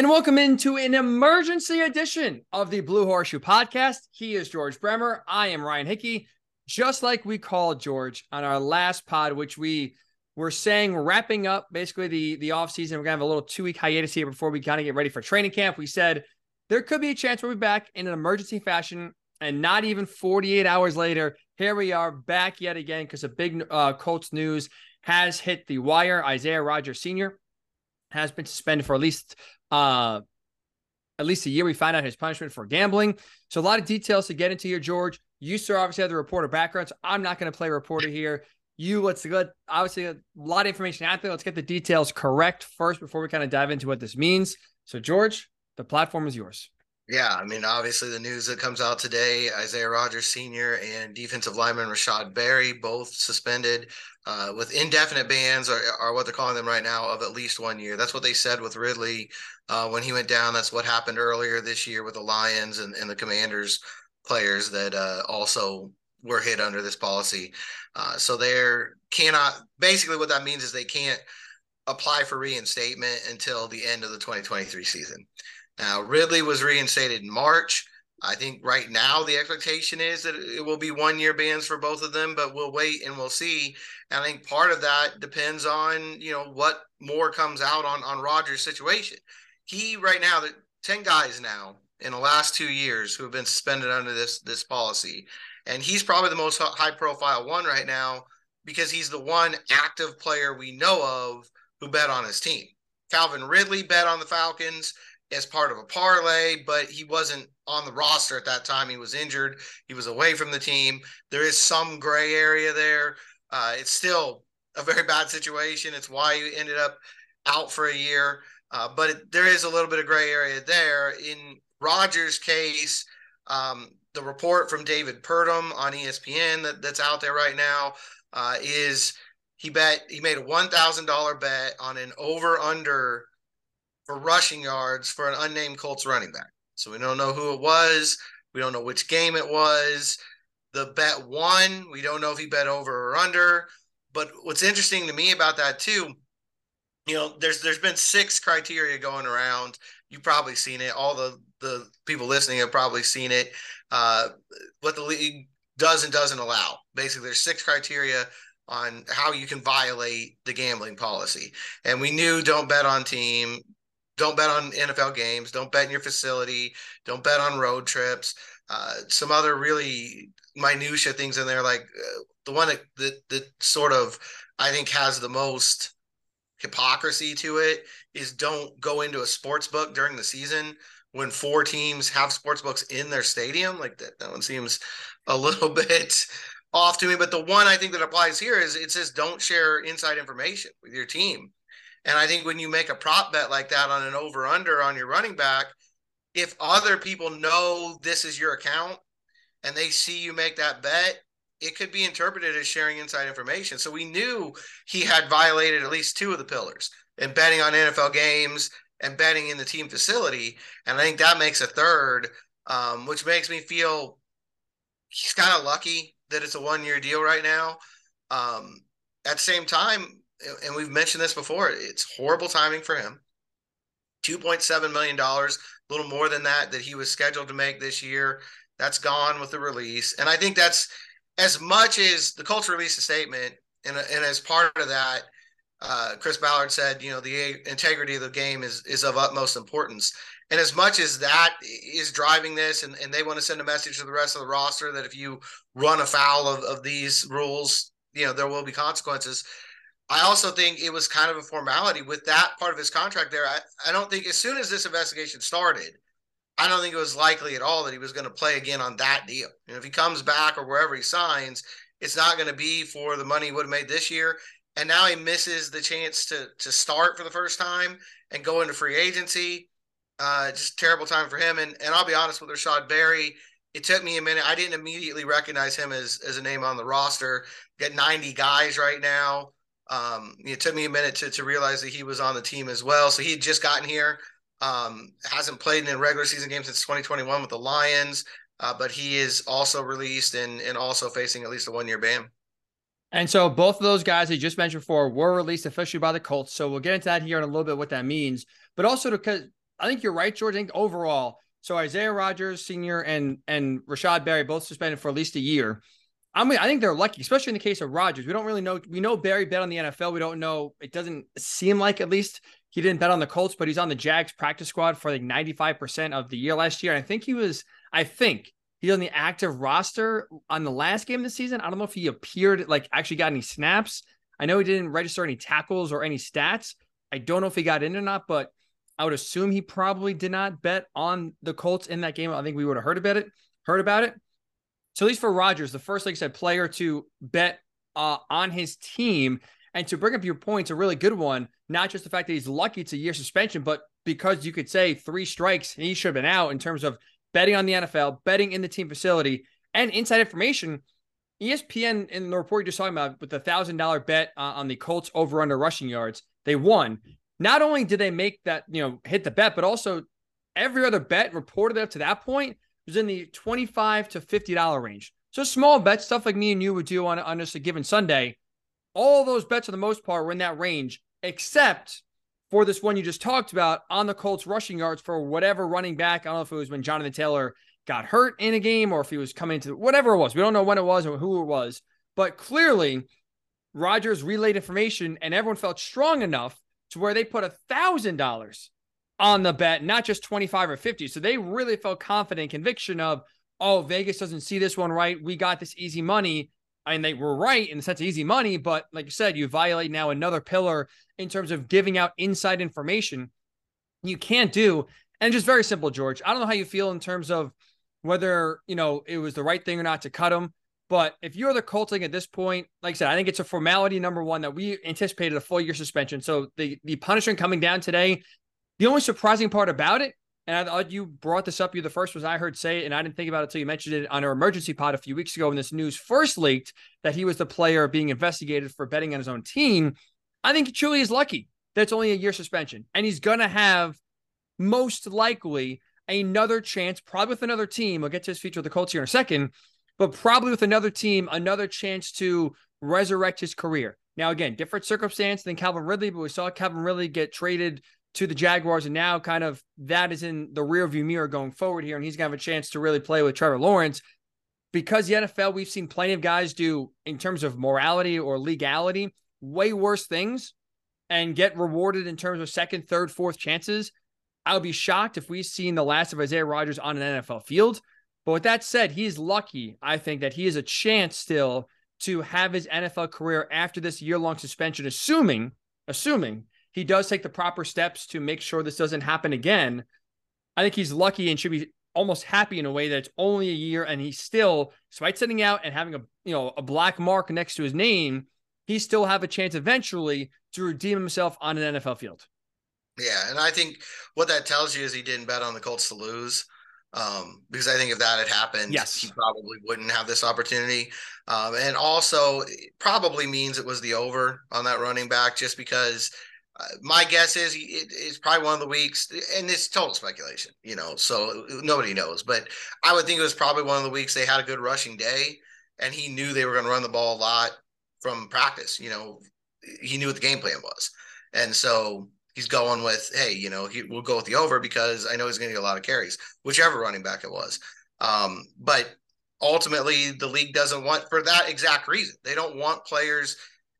And welcome into an emergency edition of the Blue Horseshoe podcast. He is George Bremer. I am Ryan Hickey. Just like we called George on our last pod, which we were saying wrapping up basically the, the offseason. We're going to have a little two week hiatus here before we kind of get ready for training camp. We said there could be a chance we'll be back in an emergency fashion. And not even 48 hours later, here we are back yet again because a big uh, Colts news has hit the wire. Isaiah Rodgers Sr. has been suspended for at least uh, at least a year. We find out his punishment for gambling. So a lot of details to get into here, George. You, sir, obviously have the reporter background, so I'm not going to play reporter here. You, let's get obviously a lot of information out there. Let's get the details correct first before we kind of dive into what this means. So, George, the platform is yours. Yeah, I mean, obviously the news that comes out today: Isaiah Rodgers Sr. and defensive lineman Rashod Berry both suspended uh, with indefinite bans, are, are what they're calling them right now, of at least one year. That's what they said with Ridley uh, when he went down. That's what happened earlier this year with the Lions and, and the Commanders players that uh, also were hit under this policy. Uh, so they're cannot basically what that means is they can't apply for reinstatement until the end of the 2023 season. Now, Ridley was reinstated in March. I think right now the expectation is that it will be one year bans for both of them, but we'll wait and we'll see. And I think part of that depends on, you know, what more comes out on, on Rodgers' situation. He right now, the 10 guys now in the last two years who have been suspended under this this policy. And he's probably the most high profile one right now because he's the one active player we know of who bet on his team. Calvin Ridley bet on the Falcons as part of a parlay, but he wasn't on the roster at that time. He was injured. He was away from the team. There is some gray area there. Uh, it's still a very bad situation. It's why you ended up out for a year. Uh, but it, there is a little bit of gray area there. In Rodgers' case, um, the report from David Purdum on ESPN that, that's out there right now uh, is he bet he made a one thousand dollar bet on an over under for rushing yards for an unnamed Colts running back. So we don't know who it was. We don't know which game it was. The bet won. We don't know if he bet over or under. But what's interesting to me about that too, you know, there's there's been six criteria going around. You've probably seen it. All the the people listening have probably seen it. Uh, what the league does and doesn't allow. Basically, there's six criteria on how you can violate the gambling policy. And we knew don't bet on team, don't bet on NFL games. Don't bet in your facility. Don't bet on road trips. Uh, some other really minutia things in there, like uh, the one that, that that sort of I think has the most hypocrisy to it is don't go into a sports book during the season when four teams have sports books in their stadium. Like that, that one seems a little bit off to me. But the one I think that applies here is it says don't share inside information with your team. And I think when you make a prop bet like that on an over under on your running back, if other people know this is your account and they see you make that bet, it could be interpreted as sharing inside information. So we knew he had violated at least two of the pillars and betting on NFL games and betting in the team facility. And I think that makes a third, um, which makes me feel he's kind of lucky that it's a one year deal right now. Um, at the same time, and we've mentioned this before, it's horrible timing for him. $2.7 million, a little more than that, that he was scheduled to make this year. That's gone with the release. And I think that's as much as the Colts released a statement, and, and as part of that, uh, Chris Ballard said, you know, the integrity of the game is is of utmost importance. And as much as that is driving this, and, and they want to send a message to the rest of the roster that if you run afoul of, of these rules, you know, there will be consequences. I also think it was kind of a formality with that part of his contract there. I, I don't think as soon as this investigation started, I don't think it was likely at all that he was going to play again on that deal. And if he comes back or wherever he signs, it's not going to be for the money he would have made this year. And now he misses the chance to to start for the first time and go into free agency. Uh, just terrible time for him. And and I'll be honest with Rashod Berry, it took me a minute. I didn't immediately recognize him as as a name on the roster. Got 90 guys right now. Um, it took me a minute to, to realize that he was on the team as well. So he had just gotten here. Um, hasn't played in a regular season game since 2021 with the Lions, uh, but he is also released and and also facing at least a one year ban. And so both of those guys I just mentioned before were released officially by the Colts. So we'll get into that here in a little bit what that means. But also because I think you're right, George. I think overall, so Isaiah Rodgers Sr. and and Rashod Berry both suspended for at least a year. I mean, I think they're lucky, especially in the case of Rodgers. We don't really know. We know Berry bet on the NFL. We don't know. It doesn't seem like, at least, he didn't bet on the Colts, but he's on the Jags practice squad for like 95% of the year last year. And I think he was, I think he's on the active roster on the last game of the season. I don't know if he appeared, like, actually got any snaps. I know he didn't register any tackles or any stats. I don't know if he got in or not, but I would assume he probably did not bet on the Colts in that game. I think we would have heard about it, heard about it. So at least for Rodgers, the first, like I said, player to bet uh, on his team and to bring up your point, it's a really good one. Not just the fact that he's lucky it's a year suspension, but because you could say three strikes he should have been out in terms of betting on the NFL, betting in the team facility, and inside information. ESPN in the report you're just talking about with the thousand dollar bet uh, on the Colts over under rushing yards, they won. Not only did they make that you know hit the bet, but also every other bet reported up to that point was in the twenty five to fifty dollar range. So small bets, stuff like me and you would do on on just a given Sunday. All those bets for the most part were in that range, except for this one you just talked about on the Colts rushing yards for whatever running back. I don't know if it was when Jonathan Taylor got hurt in a game or if he was coming into whatever it was. We don't know when it was or who it was, but clearly Rodgers relayed information and everyone felt strong enough to where they put a thousand dollars on the bet, not just 25 or 50. So they really felt confident conviction of, oh, Vegas doesn't see this one right. We got this easy money. And they were right in the sense of easy money, but like you said, you violate now another pillar in terms of giving out inside information. You can't do, and just very simple, George. I don't know how you feel in terms of whether you know it was the right thing or not to cut him. But if you're the Colting at this point, like I said, I think it's a formality number one that we anticipated a full year suspension. So the the punishment coming down today, the only surprising part about it and I thought you brought this up. You the first was I heard say it, and I didn't think about it until you mentioned it on our emergency pod a few weeks ago when this news first leaked that he was the player being investigated for betting on his own team. I think he truly is lucky that it's only a year suspension, and he's gonna have most likely another chance, probably with another team. We'll get to his future with the Colts here in a second, but probably with another team, another chance to resurrect his career. Now, again, different circumstance than Calvin Ridley, but we saw Calvin Ridley get traded to the Jaguars, and now kind of that is in the rearview mirror going forward here, and he's gonna have a chance to really play with Trevor Lawrence. Because the NFL, we've seen plenty of guys do in terms of morality or legality way worse things and get rewarded in terms of second, third, fourth chances. I would be shocked if we've seen the last of Isaiah Rodgers on an NFL field. But with that said, he's lucky, I think, that he has a chance still to have his NFL career after this year long suspension, assuming, assuming he does take the proper steps to make sure this doesn't happen again. I think he's lucky and should be almost happy in a way that it's only a year and he's still, despite sitting out and having a you know a black mark next to his name, he still have a chance eventually to redeem himself on an NFL field. Yeah, and I think what that tells you is he didn't bet on the Colts to lose. Um, because I think if that had happened, yes. he probably wouldn't have this opportunity. Um, and also probably means it was the over on that running back just because my guess is it, it's probably one of the weeks, and it's total speculation, you know, so nobody knows. But I would think it was probably one of the weeks they had a good rushing day, and he knew they were going to run the ball a lot from practice. You know, he knew what the game plan was, and so he's going with, hey, you know, he, we'll go with the over because I know he's going to get a lot of carries, whichever running back it was. Um, but ultimately, the league doesn't want for that exact reason. They don't want players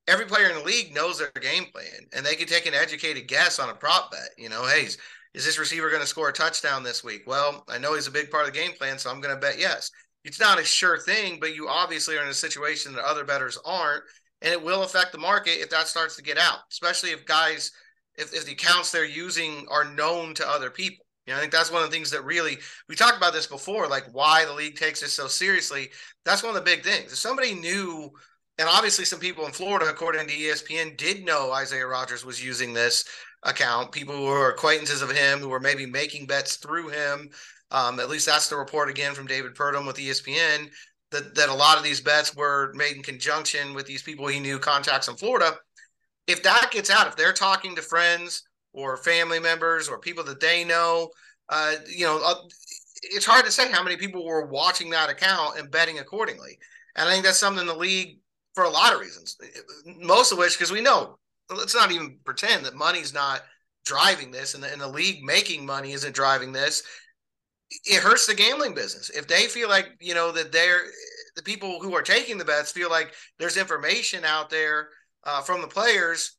every player in the league knows their game plan and they can take an educated guess on a prop bet. You know, hey, is, is this receiver going to score a touchdown this week? Well, I know he's a big part of the game plan, so I'm going to bet yes. It's not a sure thing, but you obviously are in a situation that other bettors aren't, and it will affect the market if that starts to get out, especially if guys, if, if the accounts they're using are known to other people. You know, I think that's one of the things that really we talked about this before, like why the league takes this so seriously. That's one of the big things. If somebody knew and obviously, some people in Florida, according to ESPN, did know Isaiah Rodgers was using this account. People who were acquaintances of him, who were maybe making bets through him. Um, at least that's the report again from David Purdum with ESPN that, that a lot of these bets were made in conjunction with these people he knew contacts in Florida. If that gets out, if they're talking to friends or family members or people that they know, uh, you know, uh, it's hard to say how many people were watching that account and betting accordingly. And I think that's something the league for a lot of reasons. Most of which, because we know, let's not even pretend that money's not driving this and the, and the league making money isn't driving this, it hurts the gambling business. If they feel like, you know, that they're the people who are taking the bets feel like there's information out there uh, from the players,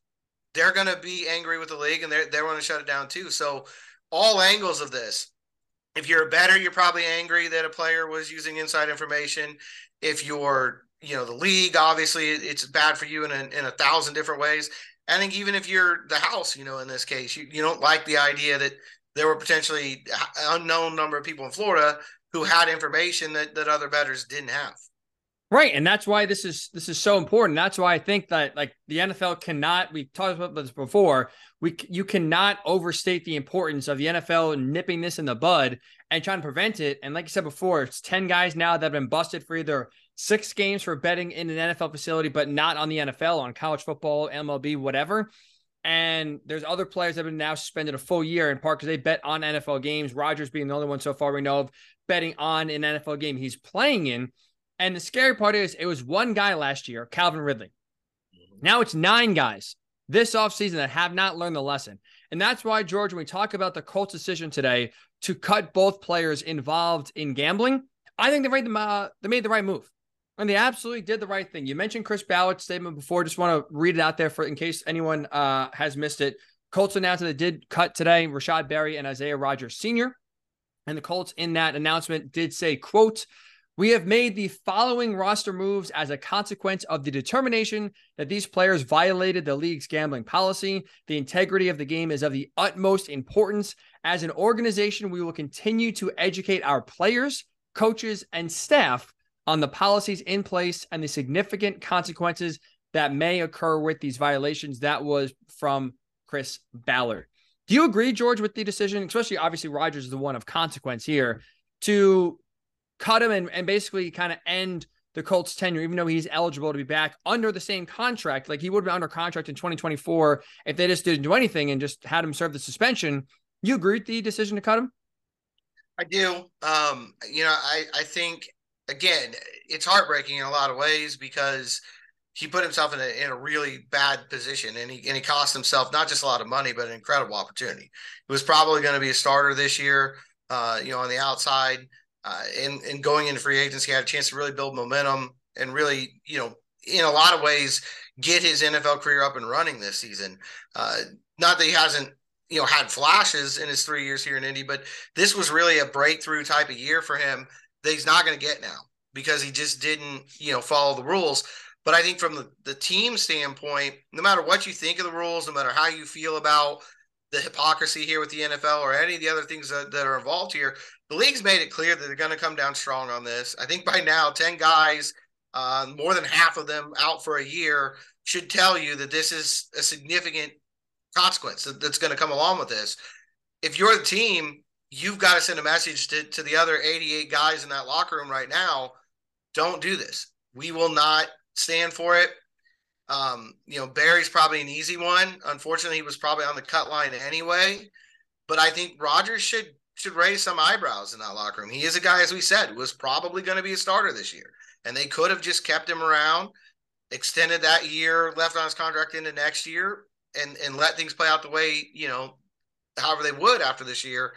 they're going to be angry with the league and they're, they want to shut it down too. So, all angles of this, if you're a better, you're probably angry that a player was using inside information. If you're, you know, the league, obviously it's bad for you in a, in a thousand different ways. I think even if you're the house, you know, in this case, you, you don't like the idea that there were potentially unknown number of people in Florida who had information that, that other bettors didn't have. Right. And that's why this is this is so important. That's why I think that like the NFL cannot, we talked about this before, we you cannot overstate the importance of the NFL nipping this in the bud and trying to prevent it. And like I said before, it's 10 guys now that have been busted for either six games for betting in an NFL facility, but not on the NFL, on college football, MLB, whatever. And there's other players that have been now suspended a full year in part because they bet on NFL games. Rodgers being the only one so far we know of betting on an NFL game he's playing in. And the scary part is it was one guy last year, Calvin Ridley. Now it's nine guys this offseason that have not learned the lesson. And that's why, George, when we talk about the Colts decision today to cut both players involved in gambling, I think they made, the, uh, they made the right move. And they absolutely did the right thing. You mentioned Chris Ballard's statement before. Just want to read it out there for in case anyone uh, has missed it. Colts announced that they did cut today Rashod Berry and Isaiah Rodgers Sr. And the Colts in that announcement did say, quote, we have made the following roster moves as a consequence of the determination that these players violated the league's gambling policy. The integrity of the game is of the utmost importance. As an organization, we will continue to educate our players, coaches, and staff on the policies in place and the significant consequences that may occur with these violations. That was from Chris Ballard. Do you agree, George, with the decision, especially obviously Rodgers is the one of consequence here, to cut him and, and basically kind of end the Colts tenure, even though he's eligible to be back under the same contract? Like he would be under contract in 2024 if they just didn't do anything and just had him serve the suspension. You agree with the decision to cut him? I do. Um, you know, I, I think again, it's heartbreaking in a lot of ways because he put himself in a in a really bad position and he and he cost himself not just a lot of money but an incredible opportunity. He was probably going to be a starter this year, uh, you know, on the outside. Uh, and and going into free agency, had a chance to really build momentum and really, you know, in a lot of ways, get his NFL career up and running this season. Uh, not that he hasn't, you know, had flashes in his three years here in Indy, but this was really a breakthrough type of year for him that he's not going to get now because he just didn't, you know, follow the rules. But I think from the, the team standpoint, no matter what you think of the rules, no matter how you feel about the hypocrisy here with the NFL or any of the other things that, that are involved here, the league's made it clear that they're going to come down strong on this. I think by now, 10 guys, uh, more than half of them out for a year, should tell you that this is a significant consequence that's going to come along with this. If you're the team, you've got to send a message to, to the other 88 guys in that locker room right now don't do this. We will not stand for it. Um, you know Berry's probably an easy one. Unfortunately he was probably on the cut line anyway. But i think Rodgers should should raise some eyebrows in that locker room. He is a guy as we said was probably going to be a starter this year. And they could have just kept him around extended that year left on his contract into next year and and let things play out the way you know however they would after this year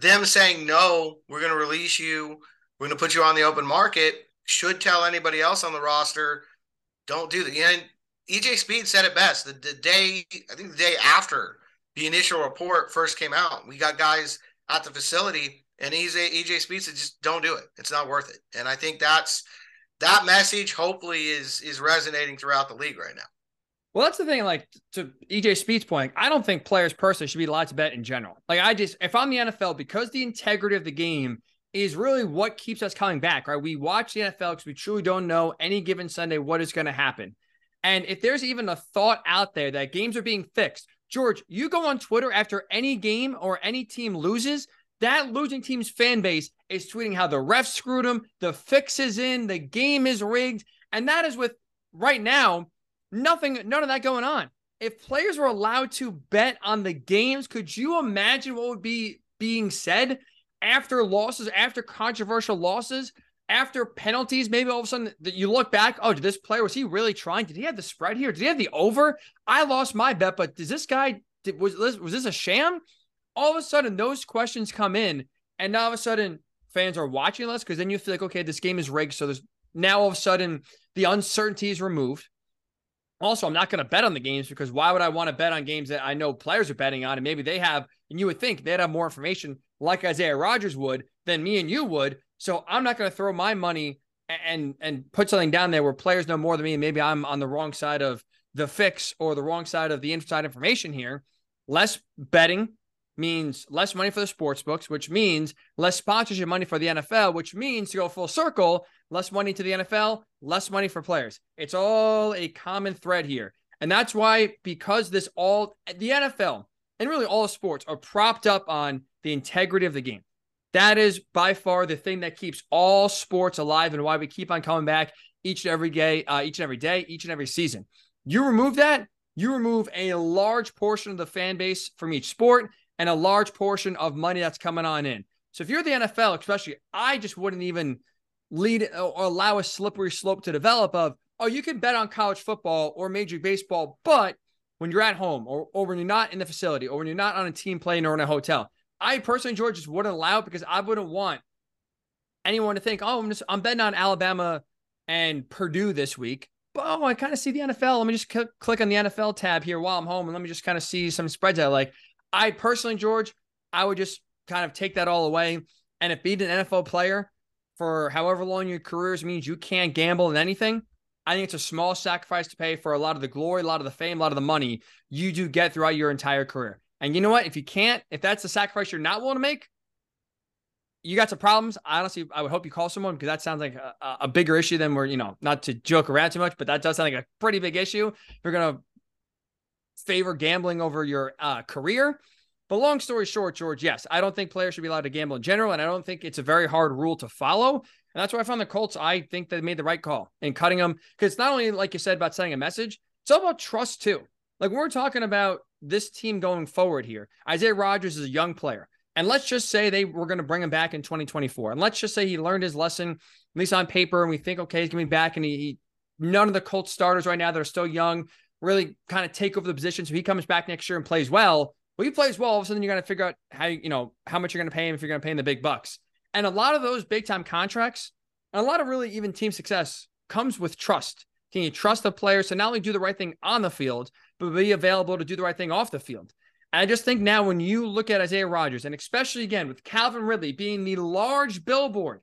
them saying no, we're going to release you, we're going to put you on the open market should tell anybody else on the roster, don't do that. And EJ Speed said it best. The, the day, I think the day after the initial report first came out, we got guys at the facility, and EJ, EJ Speed said, just don't do it. It's not worth it. And I think that's that message. Hopefully, is is resonating throughout the league right now. Well, that's the thing. Like to EJ Speed's point, I don't think players personally should be allowed to bet in general. Like I just, if I'm the NFL, because the integrity of the game is really what keeps us coming back, right? We watch the NFL because we truly don't know any given Sunday what is going to happen. And if there's even a thought out there that games are being fixed, George, you go on Twitter after any game or any team loses, that losing team's fan base is tweeting how the refs screwed them, the fix is in, the game is rigged. And that is with right now Nothing, none of that going on. If players were allowed to bet on the games, could you imagine what would be being said after losses, after controversial losses, after penalties? Maybe all of a sudden you look back, oh, did this player was he really trying? Did he have the spread here? Did he have the over? I lost my bet, but does this guy did, was was this a sham? All of a sudden, those questions come in, and now all of a sudden, fans are watching less because then you feel like, okay, this game is rigged. So there's now all of a sudden the uncertainty is removed. Also, I'm not going to bet on the games because why would I want to bet on games that I know players are betting on and maybe they have, and you would think they'd have more information like Isaiah Rodgers would than me and you would. So I'm not going to throw my money and and put something down there where players know more than me and maybe I'm on the wrong side of the fix or the wrong side of the inside information here. Less betting means less money for the sports books, which means less sponsorship money for the NFL, which means to go full circle, less money to the NFL, less money for players. It's all a common thread here. And that's why, because this all, the NFL and really all sports are propped up on the integrity of the game. That is by far the thing that keeps all sports alive and why we keep on coming back each and every day, uh, each and every day, each and every season. You remove that, you remove a large portion of the fan base from each sport and a large portion of money that's coming on in. So if you're the NFL, especially, I just wouldn't even lead or allow a slippery slope to develop of, oh, you can bet on college football or Major Baseball, but when you're at home or, or when you're not in the facility or when you're not on a team plane or in a hotel, I personally, George, just wouldn't allow it because I wouldn't want anyone to think, oh, I'm just I'm betting on Alabama and Purdue this week. But oh, I kind of see the NFL. Let me just c- click on the NFL tab here while I'm home and let me just kind of see some spreads I like. I personally, George, I would just kind of take that all away. And if being an NFL player for however long your careers means you can't gamble in anything, I think it's a small sacrifice to pay for a lot of the glory, a lot of the fame, a lot of the money you do get throughout your entire career. And you know what? If you can't, if that's the sacrifice you're not willing to make, you got some problems. Honestly, I would hope you call someone because that sounds like a, a, bigger issue than we're, you know, not to joke around too much, but that does sound like a pretty big issue. If you're going to favor gambling over your uh, career. But long story short, George, yes, I don't think players should be allowed to gamble in general. And I don't think it's a very hard rule to follow. And that's why I found the Colts, I think they made the right call in cutting them. Because it's not only, like you said, about sending a message, it's all about trust too. Like we're talking about this team going forward here. Isaiah Rodgers is a young player. And let's just say they were going to bring him back in 2024. And let's just say he learned his lesson, at least on paper, and we think, okay, he's going to be back. And he, he, none of the Colts starters right now that are still young really kind of take over the position. So he comes back next year and plays well. Well, he plays well. All of a sudden, you got to figure out how, you know, how much you're going to pay him if you're going to pay him the big bucks. And a lot of those big time contracts and a lot of really even team success comes with trust. Can you trust the players to not only do the right thing on the field, but be available to do the right thing off the field? And I just think now when you look at Isaiah Rodgers, and especially again with Calvin Ridley being the large billboard,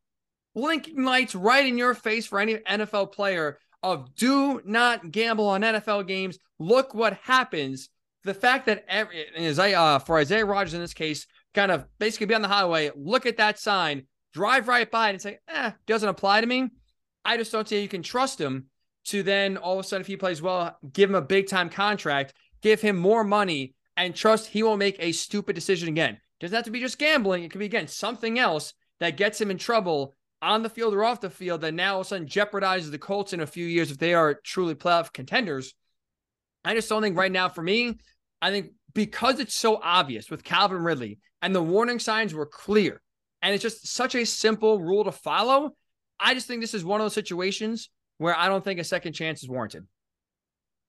blinking lights right in your face for any NFL player of do not gamble on NFL games. Look what happens. The fact that every, uh, for Isaiah Rodgers in this case, kind of basically be on the highway, look at that sign, drive right by it and say, eh, doesn't apply to me. I just don't say you can trust him to then all of a sudden, if he plays well, give him a big time contract, give him more money, and trust he won't make a stupid decision again. Doesn't have to be just gambling. It could be, again, something else that gets him in trouble on the field or off the field that now all of a sudden jeopardizes the Colts in a few years if they are truly playoff contenders. I just don't think right now for me, I think because it's so obvious with Calvin Ridley and the warning signs were clear and it's just such a simple rule to follow. I just think this is one of those situations where I don't think a second chance is warranted.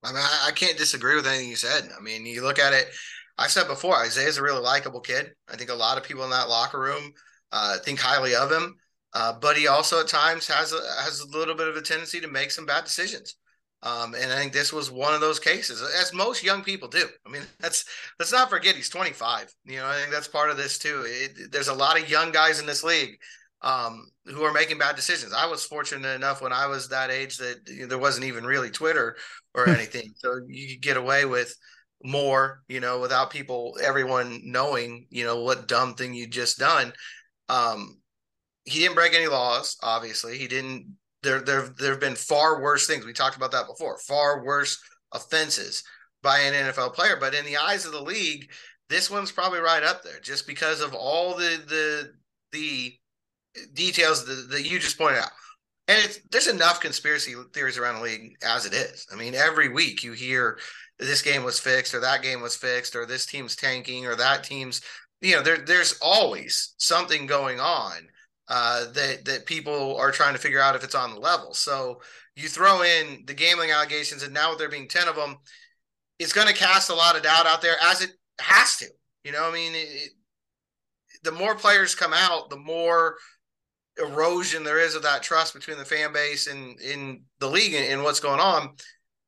I mean, I, can't disagree with anything you said. I mean, you look at it, I said before, Isaiah's a really likable kid. I think a lot of people in that locker room uh, think highly of him. Uh, but he also at times has a, has a little bit of a tendency to make some bad decisions. Um, and I think this was one of those cases, as most young people do. I mean, that's let's not forget he's 25. You know, I think that's part of this too. It, there's a lot of young guys in this league um, who are making bad decisions. I was fortunate enough when I was that age that you know, there wasn't even really Twitter or anything, so you could get away with more, you know, without people, everyone knowing, you know, what dumb thing you just done. Um, he didn't break any laws. Obviously, he didn't. There, there, there have been far worse things. We talked about that before. Far worse offenses by an NFL player. But in the eyes of the league, this one's probably right up there, just because of all the the the details that, that you just pointed out. And it's there's enough conspiracy theories around the league as it is. I mean, every week you hear this game was fixed or that game was fixed or this team's tanking or that team's you know there there's always something going on uh, that that people are trying to figure out if it's on the level. So you throw in the gambling allegations, and now with there being ten of them, it's going to cast a lot of doubt out there, as it has to. You know, I mean, it, the more players come out, the more erosion there is of that trust between the fan base and in the league and, and what's going on.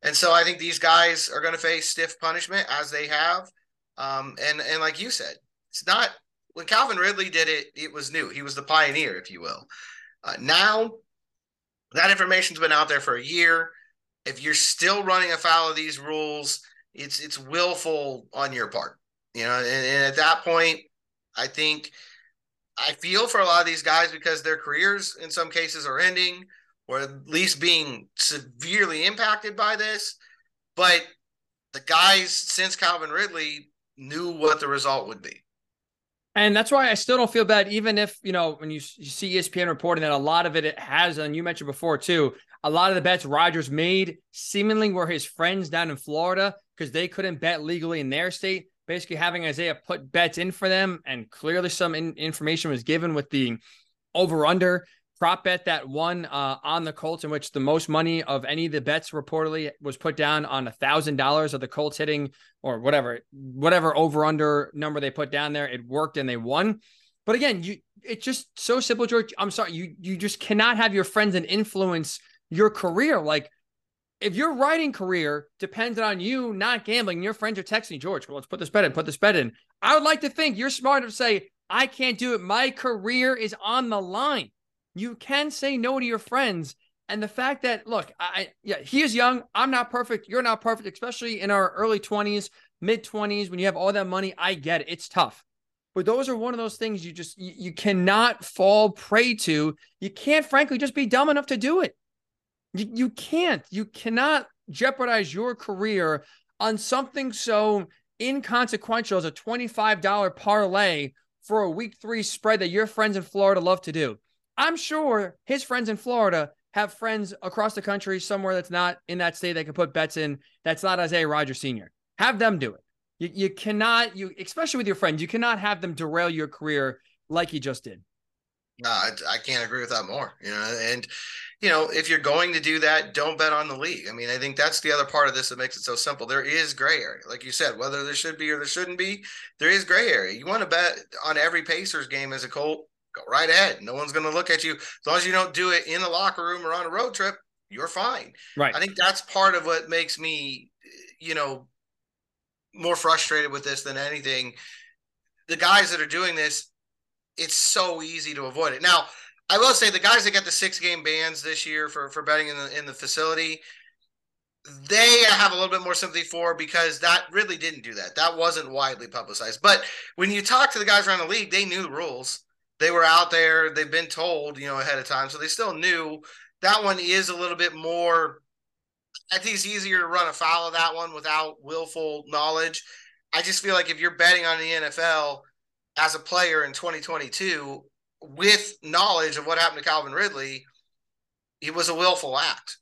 And so I think these guys are going to face stiff punishment as they have. Um, and and like you said, it's not when Calvin Ridley did it, it was new. He was the pioneer, if you will. Uh, now that information's been out there for a year. If you're still running afoul of these rules, it's it's willful on your part. You know, and, and at that point, I think I feel for a lot of these guys because their careers in some cases are ending or at least being severely impacted by this. But the guys since Calvin Ridley knew what the result would be. And that's why I still don't feel bad, even if, you know, when you, you see ESPN reporting that a lot of it, it has, and you mentioned before too, a lot of the bets Rodgers made seemingly were his friends down in Florida because they couldn't bet legally in their state. Basically, having Isaiah put bets in for them, and clearly some in- information was given with the over under prop bet that won uh, on the Colts, in which the most money of any of the bets reportedly was put down on a thousand dollars of the Colts hitting or whatever, whatever over under number they put down there. It worked and they won. But again, you it's just so simple, George. I'm sorry, you you just cannot have your friends and influence your career. Like if your writing career depended on you not gambling, your friends are texting George, well, let's put this bet in, put this bet in. I would like to think you're smart enough to say, I can't do it. My career is on the line. You can say no to your friends. And the fact that, look, I, yeah, he is young. I'm not perfect. You're not perfect, especially in our early 20s, mid 20s, when you have all that money. I get it. It's tough. But those are one of those things you just, you, you cannot fall prey to. You can't, frankly, just be dumb enough to do it. You, you can't. You cannot jeopardize your career on something so inconsequential as a $25 parlay for a week three spread that your friends in Florida love to do. I'm sure his friends in Florida have friends across the country somewhere that's not in that state they can put bets in that's not Isaiah Rodgers Sr. Have them do it. You, you cannot, you especially with your friends, you cannot have them derail your career like you just did. No, I, I can't agree with that more. You know, and you know, if you're going to do that, don't bet on the league. I mean, I think that's the other part of this that makes it so simple. There is gray area, like you said, whether there should be or there shouldn't be. There is gray area. You want to bet on every Pacers game as a Colt, go right ahead. No one's going to look at you as long as you don't do it in the locker room or on a road trip. You're fine. Right. I think that's part of what makes me, you know, more frustrated with this than anything. The guys that are doing this, it's so easy to avoid it. Now, I will say the guys that get the six game bans this year for for betting in the in the facility, they have a little bit more sympathy for because that really didn't do that. That wasn't widely publicized. But when you talk to the guys around the league, they knew the rules. They were out there. They've been told, you know, ahead of time, so they still knew. That one is a little bit more. I think it's easier to run afoul of that one without willful knowledge. I just feel like if you're betting on the NFL as a player in 2022, with knowledge of what happened to Calvin Ridley, it was a willful act.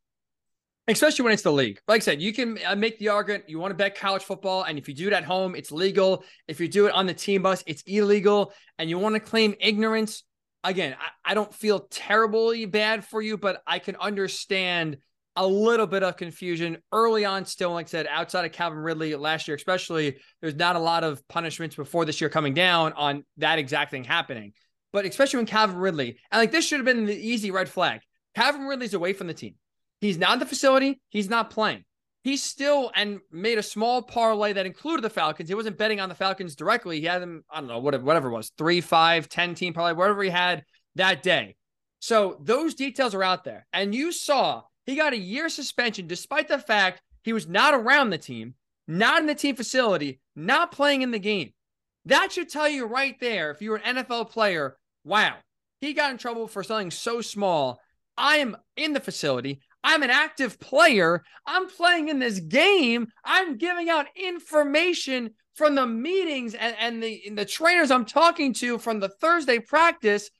Especially when it's the league. Like I said, you can uh, make the argument you want to bet college football, and if you do it at home, it's legal. If you do it on the team bus, it's illegal. And you want to claim ignorance, again, I, I don't feel terribly bad for you, but I can understand a little bit of confusion early on. Still, like I said, outside of Calvin Ridley last year, especially, there's not a lot of punishments before this year coming down on that exact thing happening but especially when Calvin Ridley, and like this should have been the easy red flag. Calvin Ridley's away from the team. He's not in the facility. He's not playing. He's still and made a small parlay that included the Falcons. He wasn't betting on the Falcons directly. He had them, I don't know, whatever, whatever it was, three, five, 10 team parlay, whatever he had that day. So those details are out there. And you saw he got a year suspension despite the fact he was not around the team, not in the team facility, not playing in the game. That should tell you right there, if you're an NFL player, wow, he got in trouble for something so small. I am in the facility. I'm an active player. I'm playing in this game. I'm giving out information from the meetings and, and the and the trainers I'm talking to from the Thursday practice.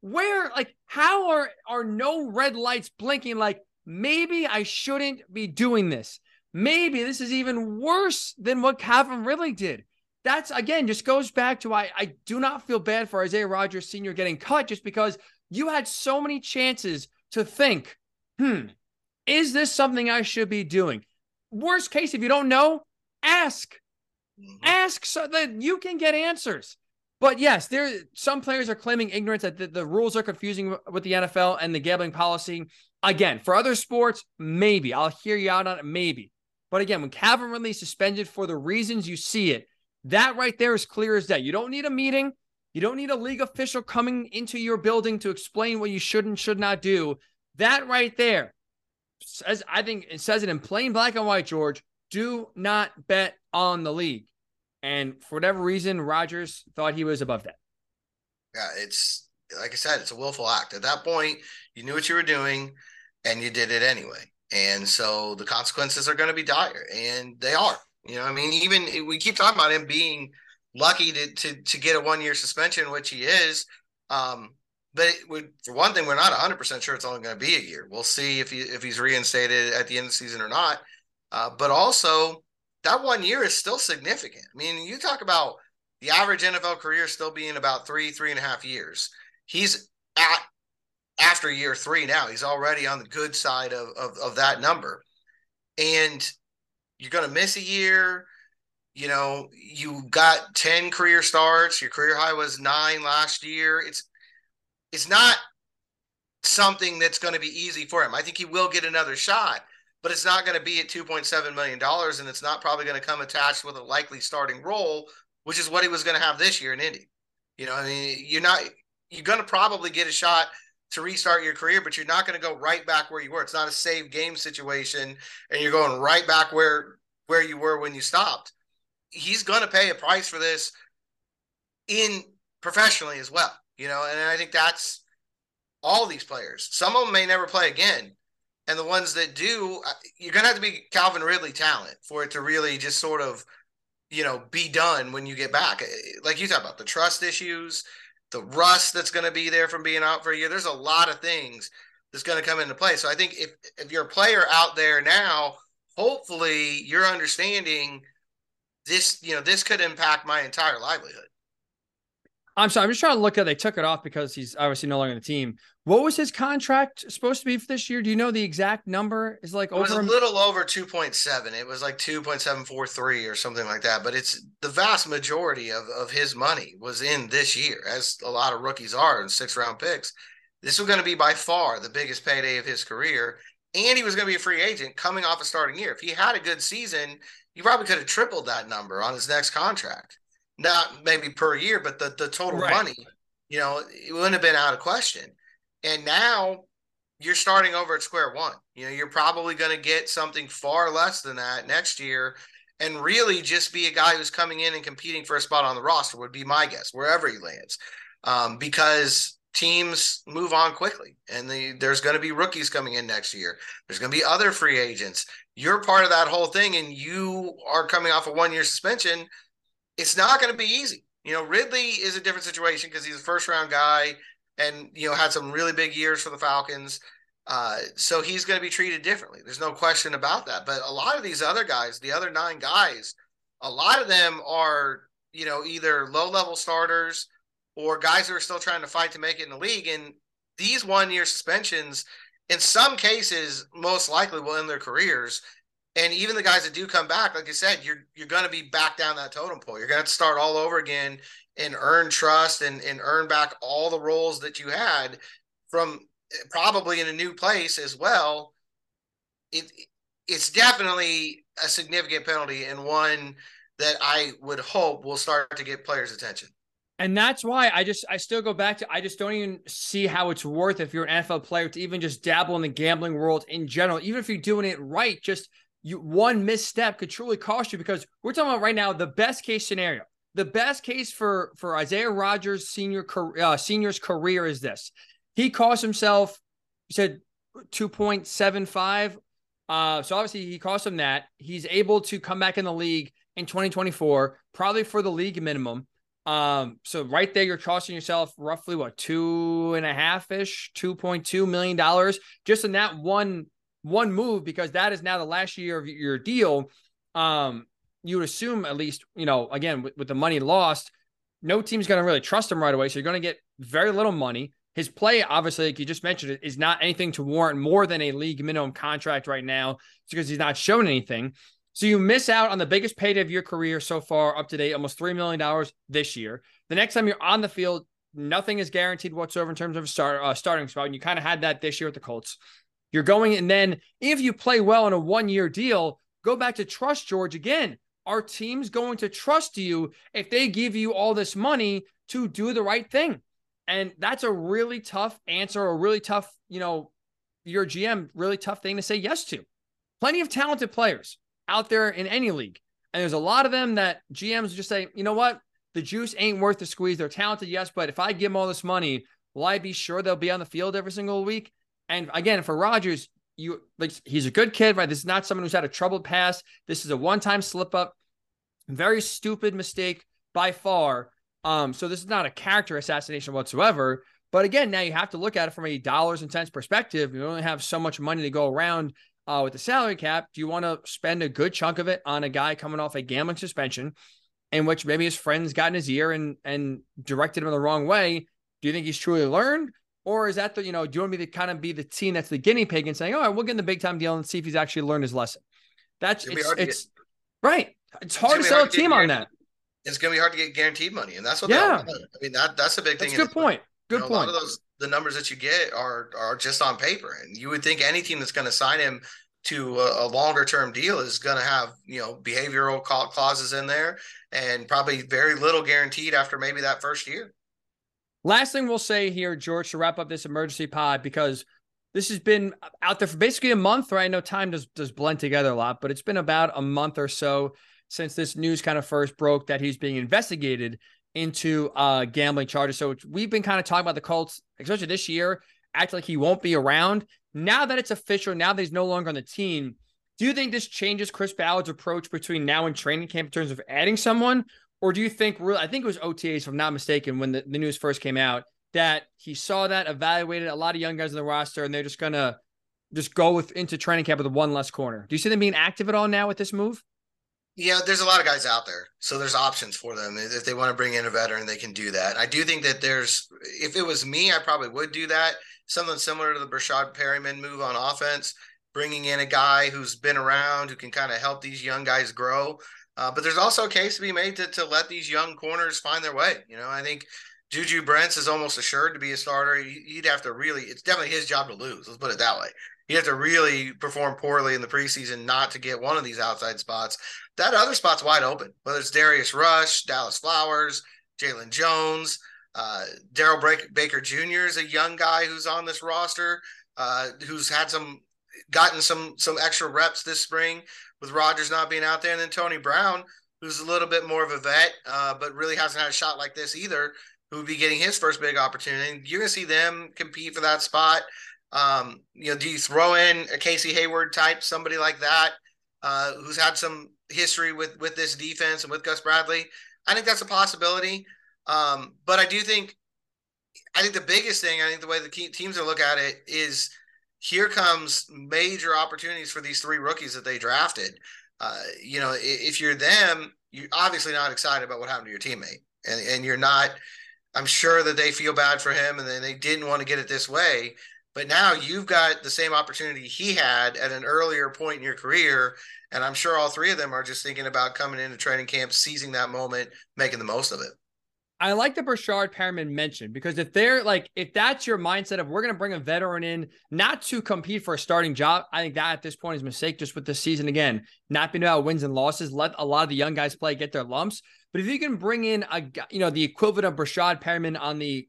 Where like how are are no red lights blinking? Like maybe I shouldn't be doing this. Maybe this is even worse than what Calvin Ridley did that's again just goes back to I, I do not feel bad for Isaiah Rodgers Sr. getting cut just because you had so many chances to think, hmm, is this something I should be doing? Worst case, if you don't know, ask. Mm-hmm. Ask so that you can get answers. But yes, there some players are claiming ignorance that the, the, rules are confusing with the NFL and the gambling policy. Again, for other sports, maybe I'll hear you out on it, maybe. But again, when Calvin Ridley suspended for the reasons you see it, that right there is clear as day. You don't need a meeting. You don't need a league official coming into your building to explain what you should and should not do. That right there says, I think it says it in plain black and white, George. Do not bet on the league. And for whatever reason, Rodgers thought he was above that. Yeah, it's like I said, it's a willful act. At that point, you knew what you were doing and you did it anyway. And so the consequences are going to be dire, and they are. You know, I mean, even we keep talking about him being lucky to to, to get a one year suspension, which he is. Um, but would, for one thing, we're not 100 percent sure it's only going to be a year. We'll see if he if he's reinstated at the end of the season or not. Uh, but also, that one year is still significant. I mean, you talk about the average NFL career still being about three three and a half years. He's at after year three now. He's already on the good side of of, of that number, and you're going to miss a year. You know, you got 10 career starts. Your career high was nine last year. It's it's not something that's going to be easy for him. I think he will get another shot, but it's not going to be at $2.7 million. And it's not probably going to come attached with a likely starting role, which is what he was going to have this year in Indy. You know, I mean, you're not, you're going to probably get a shot to restart your career, but you're not going to go right back where you were. It's not a save game situation, and you're going right back where where you were when you stopped. He's going to pay a price for this in professionally as well, you know, and I think that's all these players. Some of them may never play again, and the ones that do, you're going to have to be Calvin Ridley talent for it to really just sort of, you know, be done when you get back. Eh, eh, like you talk about the trust issues the rust that's going to be there from being out for a year. There's a lot of things that's going to come into play. So I think if if you're a player out there now, hopefully you're understanding this. You know, this could impact my entire livelihood. I'm sorry. I'm just trying to look at. They took it off because he's obviously no longer in the team. What was his contract supposed to be for this year? Do you know the exact number? Is like it was a little over 2.7. It was like 2.743 or something like that. But it's the vast majority of, of his money was in this year, as a lot of rookies are in six round picks. This was going to be by far the biggest payday of his career. And he was going to be a free agent coming off a starting year. If he had a good season, he probably could have tripled that number on his next contract. Not maybe per year, but the, the total right. money, you know, it wouldn't have been out of question. And now you're starting over at square one. You know, you're probably going to get something far less than that next year and really just be a guy who's coming in and competing for a spot on the roster would be my guess, wherever he lands. Um, because teams move on quickly and the, there's going to be rookies coming in next year. There's going to be other free agents. You're part of that whole thing and you are coming off a one year suspension. It's not going to be easy. You know, Ridley is a different situation because he's a first round guy and you know had some really big years for the Falcons. Uh, so he's going to be treated differently. There's no question about that. But a lot of these other guys, the other nine guys, a lot of them are you know either low level starters or guys who are still trying to fight to make it in the league. And these one year suspensions, in some cases, most likely will end their careers. And even the guys that do come back, like I said, you're you're going to be back down that totem pole. You're going to start all over again and earn trust and, and earn back all the roles that you had from probably in a new place as well. It it's definitely a significant penalty and one that I would hope will start to get players' attention. And that's why I just I still go back to I just don't even see how it's worth if you're an NFL player to even just dabble in the gambling world in general. Even if you're doing it right, just you one misstep could truly cost you because we're talking about right now the best case scenario the best case for for Isaiah Rodgers senior uh, senior's career is this: he cost himself, he said, two point seven five. Uh, so obviously he cost him that. He's able to come back in the league in 2024, probably for the league minimum. Um, so right there, you're costing yourself roughly what two and a half ish, two point two million dollars just in that one one move because that is now the last year of your deal. Um, you would assume at least, you know, again, with, with the money lost, no team's going to really trust him right away. So you're going to get very little money. His play, obviously, like you just mentioned, is not anything to warrant more than a league minimum contract right now because he's not shown anything. So you miss out on the biggest payday of your career so far up to date, almost $3 million this year. The next time you're on the field, nothing is guaranteed whatsoever in terms of a start, uh, starting spot. And you kind of had that this year with the Colts. You're going, and then if you play well in a one year deal, go back to trust George again. Are teams going to trust you if they give you all this money to do the right thing? And that's a really tough answer, a really tough, you know, your GM, really tough thing to say yes to. Plenty of talented players out there in any league. And there's a lot of them that GMs just say, you know what? The juice ain't worth the squeeze. They're talented, yes, but if I give them all this money, will I be sure they'll be on the field every single week? And again, for Rodgers, you like he's a good kid, right? This is not someone who's had a troubled past. This is a one-time slip up, very stupid mistake by far. Um, so this is not a character assassination whatsoever. But again, now you have to look at it from a dollars and cents perspective. You only have so much money to go around uh, with the salary cap. Do you want to spend a good chunk of it on a guy coming off a gambling suspension, in which maybe his friends got in his ear and and directed him the wrong way? Do you think he's truly learned? Or is that the, you know, do you want me to kind of be the team that's the guinea pig and saying, all right, we'll get in the big time deal and see if he's actually learned his lesson? That's it's, it's get, right. It's hard it's to sell a team on that. It's going to be hard to get guaranteed money. And that's what, yeah. I mean, that that's a big thing. That's good point. Good you know, point. A lot of those, the numbers that you get are, are just on paper. And you would think any team that's going to sign him to a, a longer term deal is going to have, you know, behavioral clauses in there and probably very little guaranteed after maybe that first year. Last thing we'll say here, George, to wrap up this emergency pod, because this has been out there for basically a month, right? I know time does does blend together a lot, but it's been about a month or so since this news kind of first broke that he's being investigated into uh gambling charges. So we've been kind of talking about the Colts, especially this year, act like he won't be around. Now that it's official, now that he's no longer on the team, do you think this changes Chris Ballard's approach between now and training camp in terms of adding someone, or do you think really, I think it was OTAs, if I'm not mistaken, when the, the news first came out, that he saw that, evaluated a lot of young guys in the roster, and they're just gonna just go with into training camp with one less corner. Do you see them being active at all now with this move? Yeah, there's a lot of guys out there, so there's options for them. If they want to bring in a veteran, they can do that. I do think that there's, if it was me, I probably would do that. Something similar to the Breshad Perriman move on offense, bringing in a guy who's been around who can kind of help these young guys grow. Uh, but there's also a case to be made to, to let these young corners find their way. You know, I think Juju Brents is almost assured to be a starter. He'd have to really, it's definitely his job to lose. Let's put it that way. He'd have to really perform poorly in the preseason not to get one of these outside spots. That other spot's wide open, whether it's Darius Rush, Dallas Flowers, Jaylon Jones, uh, Darrell Baker Jr. is a young guy who's on this roster, uh, who's had some, gotten some some extra reps this spring with Rodgers not being out there, and then Tony Brown, who's a little bit more of a vet, uh, but really hasn't had a shot like this either, who would be getting his first big opportunity. And You're to see them compete for that spot. Um, you know, do you throw in a Casey Hayward type, somebody like that, uh, who's had some history with with this defense and with Gus Bradley? I think that's a possibility. Um, but I do think, I think the biggest thing, I think the way the teams are look at it is here comes major opportunities for these three rookies that they drafted. Uh, you know, if you're them, you're obviously not excited about what happened to your teammate, and and you're not. I'm sure that they feel bad for him, and then they didn't want to get it this way. But now you've got the same opportunity he had at an earlier point in your career, and I'm sure all three of them are just thinking about coming into training camp, seizing that moment, making the most of it. I like the Breshad Perriman mentioned because if they're like, if that's your mindset of we're going to bring a veteran in not to compete for a starting job, I think that at this point is a mistake just with this season. Again, not being about wins and losses, let a lot of the young guys play, get their lumps. But if you can bring in a, you know, the equivalent of Breshad Perriman on the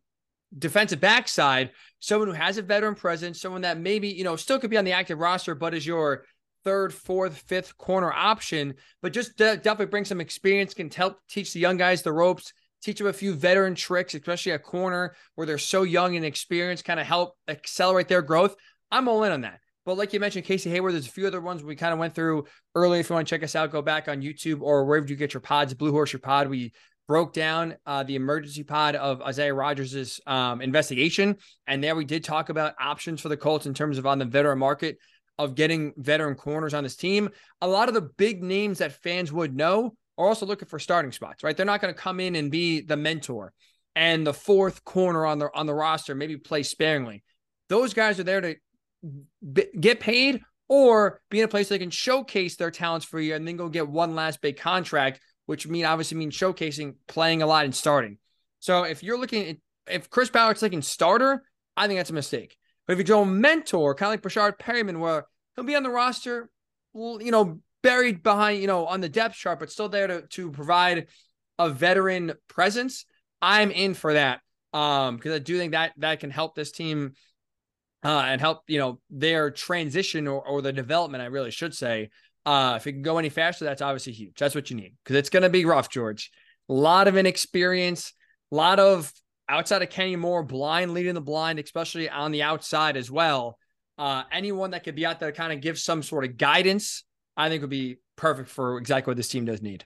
defensive backside, someone who has a veteran presence, someone that maybe, you know, still could be on the active roster, but is your third, fourth, fifth corner option, but just definitely bring some experience, can help teach the young guys the ropes teach them a few veteran tricks, especially a corner where they're so young and experienced, kind of help accelerate their growth. I'm all in on that. But like you mentioned, Casey Hayward, there's a few other ones we kind of went through earlier. If you want to check us out, go back on YouTube or wherever you get your pods, Blue Horseshoe Pod. We broke down uh, the emergency pod of Isaiah Rodgers' um, investigation. And there we did talk about options for the Colts in terms of on the veteran market of getting veteran corners on this team. A lot of the big names that fans would know are also looking for starting spots, right? They're not going to come in and be the mentor and the fourth corner on the on the roster, maybe play sparingly. Those guys are there to b- get paid or be in a place they can showcase their talents for a year and then go get one last big contract, which mean obviously means showcasing, playing a lot and starting. So if you're looking at if Chris Ballard's taking starter, I think that's a mistake. But if you go mentor, kind of like Breshad Perriman, where he'll be on the roster, you know, buried behind, you know, on the depth chart, but still there to, to provide a veteran presence, I'm in for that. Um, because I do think that that can help this team uh and help, you know, their transition or, or the development, I really should say. Uh, if it can go any faster, that's obviously huge. That's what you need because it's going to be rough, George. A lot of inexperience, a lot of outside of Kenny Moore, blind leading the blind, especially on the outside as well. Uh, anyone that could be out there kind of give some sort of guidance, I think it would be perfect for exactly what this team does need.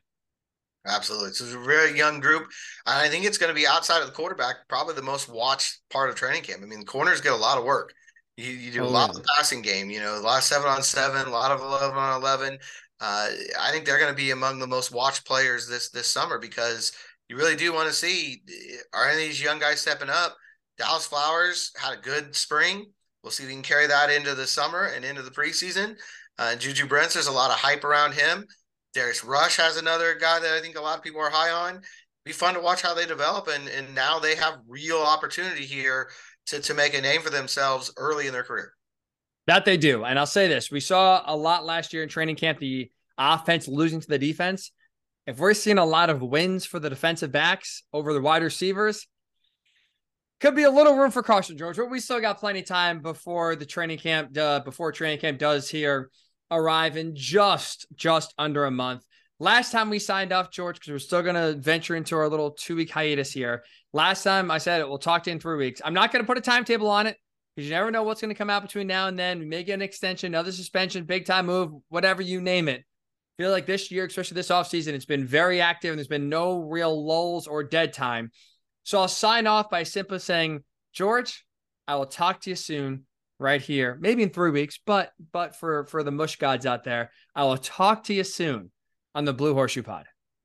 Absolutely. So it's a very young group. And I think it's going to be outside of the quarterback, probably the most watched part of training camp. I mean, the corners get a lot of work. You, you do a lot of passing game, you know, a lot of seven on seven, a lot of 11 on 11. Uh, I think they're going to be among the most watched players this, this summer because you really do want to see are any of these young guys stepping up? Dallas Flowers had a good spring. We'll see if he can carry that into the summer and into the preseason. Uh, Juju Brents, there's a lot of hype around him. Darius Rush has another guy that I think a lot of people are high on. Be fun to watch how they develop, and and now they have real opportunity here to to make a name for themselves early in their career. That they do, and I'll say this: we saw a lot last year in training camp. The offense losing to the defense. If we're seeing a lot of wins for the defensive backs over the wide receivers, could be a little room for caution, George. But we still got plenty of time before the training camp, uh, before training camp does here arrive in just just under a month. Last time we signed off, George, because we're still going to venture into our little two week hiatus here. Last time I said it, we'll talk to you in three weeks. I'm not going to put a timetable on it because you never know what's going to come out between now and then. We may get an extension, another suspension, big time move, whatever you name it. I feel like this year, especially this offseason, it's been very active and there's been no real lulls or dead time. So I'll sign off by simply saying, George, I will talk to you soon right here, maybe in three weeks, but but for for the mush gods out there, I will talk to you soon on the Blue Horseshoe Pod.